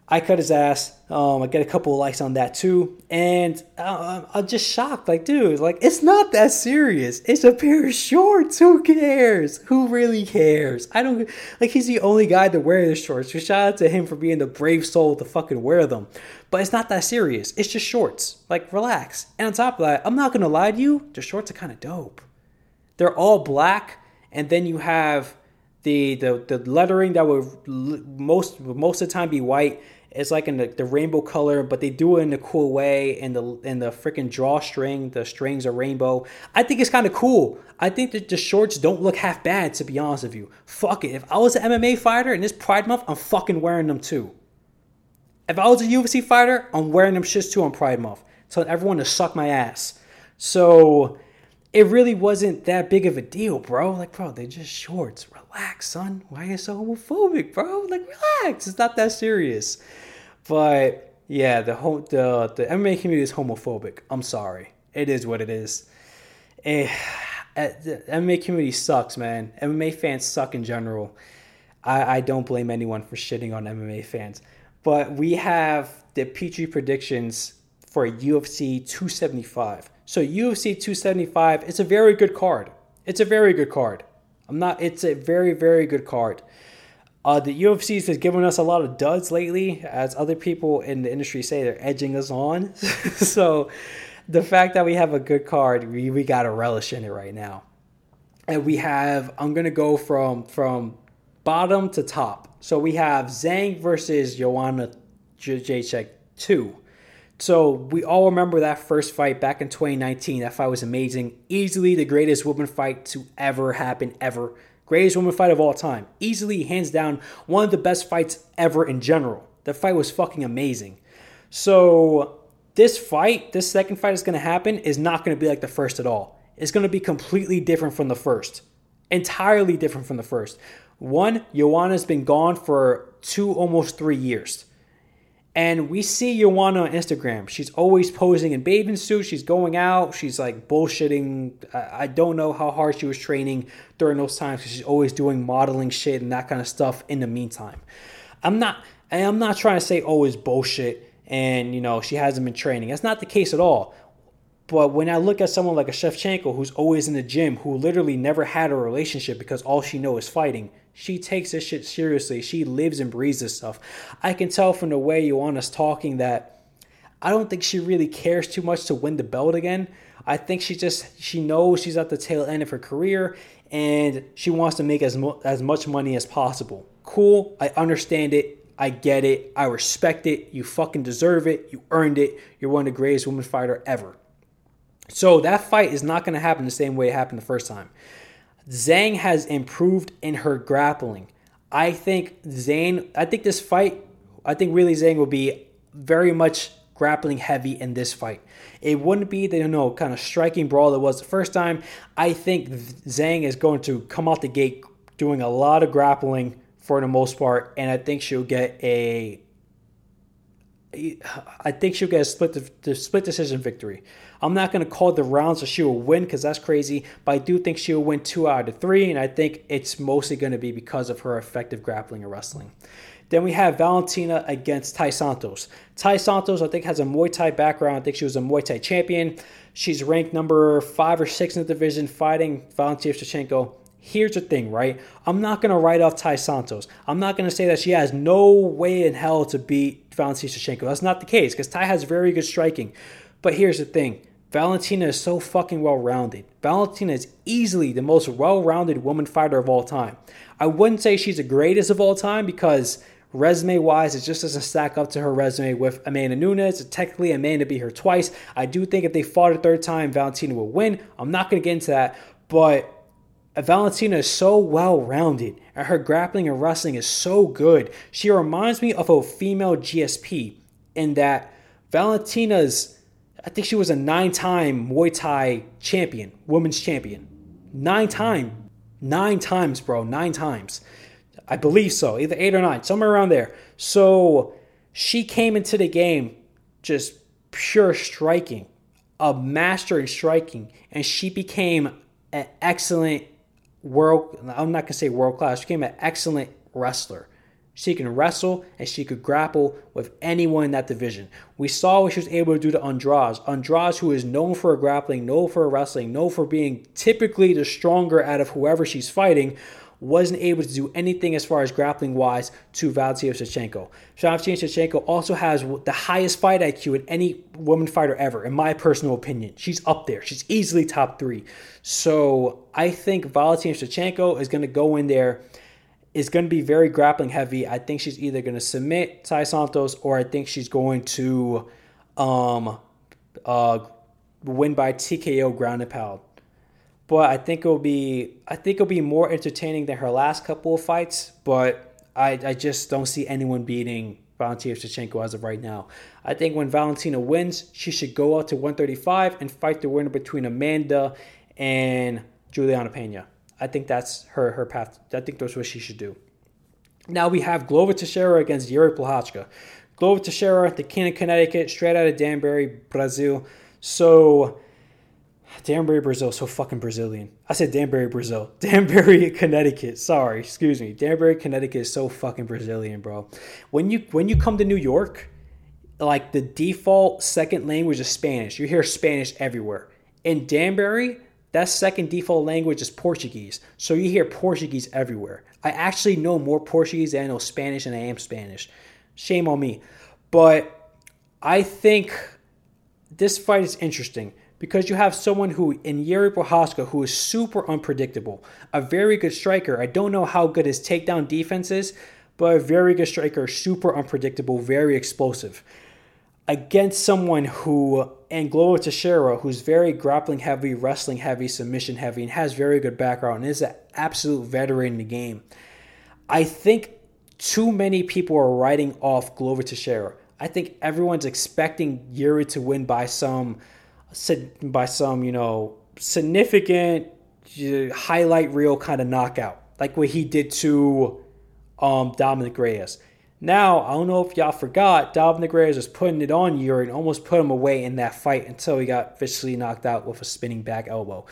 [SPEAKER 1] I cut his ass. Um, I get a couple likes on that too, and uh, I'm just shocked. Like, dude, like it's not that serious. It's a pair of shorts. Who cares? Who really cares? I don't like. He's the only guy to wear the shorts. So shout out to him for being the brave soul to fucking wear them. But it's not that serious. It's just shorts. Like, relax. And on top of that, I'm not gonna lie to you. The shorts are kind of dope. They're all black, and then you have the the the lettering that would most most of the time be white It's like in the, the rainbow color, but they do it in a cool way. And the in the freaking drawstring, the strings are rainbow. I think it's kind of cool. I think that the shorts don't look half bad, to be honest with you. Fuck it. If I was an MMA fighter in this Pride Month, I'm fucking wearing them too. If I was a UFC fighter, I'm wearing them shits too on Pride Month. Telling everyone to suck my ass. So it really wasn't that big of a deal, bro. Like, bro, they're just shorts. Relax, son. Why are you so homophobic, bro? Like, relax. It's not that serious. But yeah, the whole the the MMA community is homophobic. I'm sorry. It is what it is. Eh, eh, the MMA community sucks, man. MMA fans suck in general. I, I don't blame anyone for shitting on MMA fans. But we have the Petrie predictions for UFC 275. So UFC 275, it's a very good card. It's a very good card. I'm not. It's a very very good card. Uh, the UFC has given us a lot of duds lately, as other people in the industry say they're edging us on. so the fact that we have a good card, we, we got to relish in it right now. And we have, I'm going to go from from bottom to top. So we have Zhang versus Joanna Jędrzejczyk 2. So we all remember that first fight back in 2019. That fight was amazing. Easily the greatest woman fight to ever happen, ever. Greatest woman fight of all time. Easily, hands down, one of the best fights ever in general. The fight was fucking amazing. So, this fight, this second fight is to happen, is not to be like the first at all. It's to be completely different from the first. Entirely different from the first. One, Joanna's been gone for two, almost three years. And we see Joanna on Instagram. She's always posing in bathing suits. She's going out. She's like bullshitting. I don't know how hard she was training during those times because she's always doing modeling shit and that kind of stuff in the meantime. I'm not I'm not trying to say oh it's bullshit and you know she hasn't been training. That's not the case at all. But when I look at someone like a Shevchenko who's always in the gym, who literally never had a relationship because all she knows is fighting, she takes this shit seriously. She lives and breathes this stuff. I can tell from the way Joanna's talking that I don't think she really cares too much to win the belt again. I think she just she knows she's at the tail end of her career and she wants to make as mo- as much money as possible. Cool, I understand it. I get it. I respect it. You fucking deserve it. You earned it. You're one of the greatest women fighter ever. So that fight is not going to happen the same way it happened the first time. Zhang has improved in her grappling. I think Zhang, I think this fight, I think really Zhang will be very much grappling heavy in this fight. It wouldn't be the you know kind of striking brawl it was the first time. I think Zhang is going to come out the gate doing a lot of grappling for the most part, and I think she'll get a I think she'll get a split the split decision victory. I'm not going to call the rounds so she will win because that's crazy, but I do think she'll win two out of three, and I think it's mostly going to be because of her effective grappling and wrestling. Then we have Valentina against Ty Santos. Ty Santos, I think, has a Muay Thai background. I think she was a Muay Thai champion. She's ranked number five or six in the division, fighting Valentina Shevchenko here's the thing, right? I'm not going to write off Ty Santos. I'm not going to say that she has no way in hell to beat Valentina Shevchenko. That's not the case because Tai has very good striking. But here's the thing Valentina is so fucking well rounded. Valentina is easily the most well rounded woman fighter of all time. I wouldn't say she's the greatest of all time because resume wise, it just doesn't stack up to her resume with Amanda Nunes. Technically, Amanda beat her twice. I do think if they fought a third time, Valentina will win. I'm not going to get into that. But Valentina is so well rounded and her grappling and wrestling is so good. She reminds me of a female GSP in that Valentina's, I think she was a nine time Muay Thai champion, women's champion. Nine time. Nine times, bro. Nine times. I believe so. Either eight or nine, somewhere around there. So she came into the game just pure striking, a master in striking, and she became an excellent world, I'm not going to say world class, she became an excellent wrestler. She can wrestle and she could grapple with anyone in that division. We saw what she was able to do to Andrade. Andrade, who is known for her grappling, known for her wrestling, known for being typically the stronger out of whoever she's fighting, wasn't able to do anything as far as grappling wise to Valentina Shevchenko. Valentina Shevchenko also has the highest fight IQ in any woman fighter ever, in my personal opinion. She's up there. She's easily top three. So I think Valentina Shevchenko is going to go in there is going to be very grappling heavy. I think she's either going to submit Tai Santos or I think she's going to um, uh, win by TKO ground and pound. But I think it'll be I think it'll be more entertaining than her last couple of fights. But I, I just don't see anyone beating Valentina Shevchenko as of right now. I think when Valentina wins, she should go out to 135 and fight the winner between Amanda and Juliana Pena. I think that's her her path. I think that's what she should do. Now we have Glover Teixeira against Yuri Prochazka. Glover Teixeira, the king of Connecticut, straight out of Danbury, Brazil. So Danbury, Brazil, so fucking Brazilian. I said Danbury, Brazil. Danbury, Connecticut. Sorry, excuse me. Danbury, Connecticut is so fucking Brazilian, bro. When you when you come to New York, like the default second language is Spanish. You hear Spanish everywhere. In Danbury, that second default language is Portuguese. So you hear Portuguese everywhere. I actually know more Portuguese than I know Spanish and I am Spanish. Shame on me. But I think this fight is interesting because you have someone who, in Yuri Prochazka, who is super unpredictable, a very good striker. I don't know how good his takedown defense is, but a very good striker, super unpredictable, very explosive against someone who and Glover Teixeira, who's very grappling heavy, wrestling heavy, submission heavy, and has very good background and is an absolute veteran in the game. I think too many people are writing off Glover Teixeira. I think everyone's expecting Yuri to win by some by some, you know, significant highlight reel kind of knockout, like what he did to um, Dominick Reyes. Now, I don't know if y'all forgot, Dominick Reyes was putting it on Yuri and almost put him away in that fight until he got viciously knocked out with a spinning back elbow.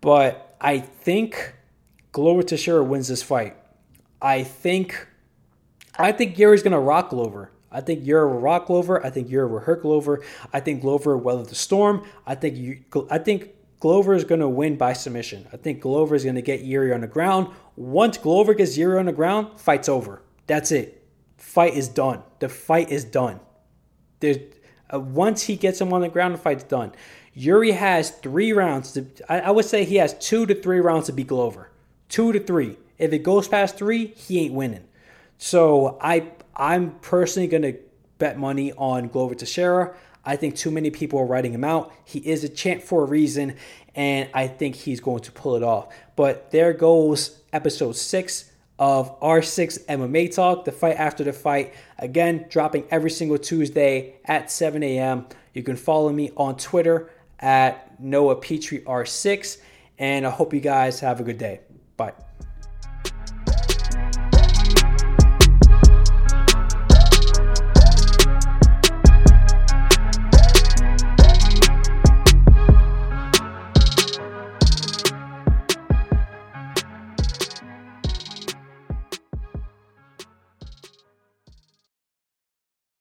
[SPEAKER 1] But I think Glover Teixeira wins this fight. I think I think Yuri's gonna rock Glover. I think Yuri will rock Glover. I think Yuri will hurt Glover. I think Glover will weather the storm. I think you, I think Glover is going to win by submission. I think Glover is going to get Yuri on the ground. Once Glover gets Yuri on the ground, fight's over. That's it fight is done. The fight is done. There's, uh, once he gets him on the ground, the fight's done. Yuri has three rounds. To, I, I would say he has two to three rounds to beat Glover. Two to three. If it goes past three, he ain't winning. So I I'm personally gonna bet money on Glover Teixeira. I think too many people are writing him out. He is a champ for a reason, and I think he's going to pull it off. But there goes episode six of R6 MMA Talk, the fight after the fight. Again, dropping every single Tuesday at 7 a.m. You can follow me on Twitter at Noah Petrie R6. And I hope you guys have a good day. Bye.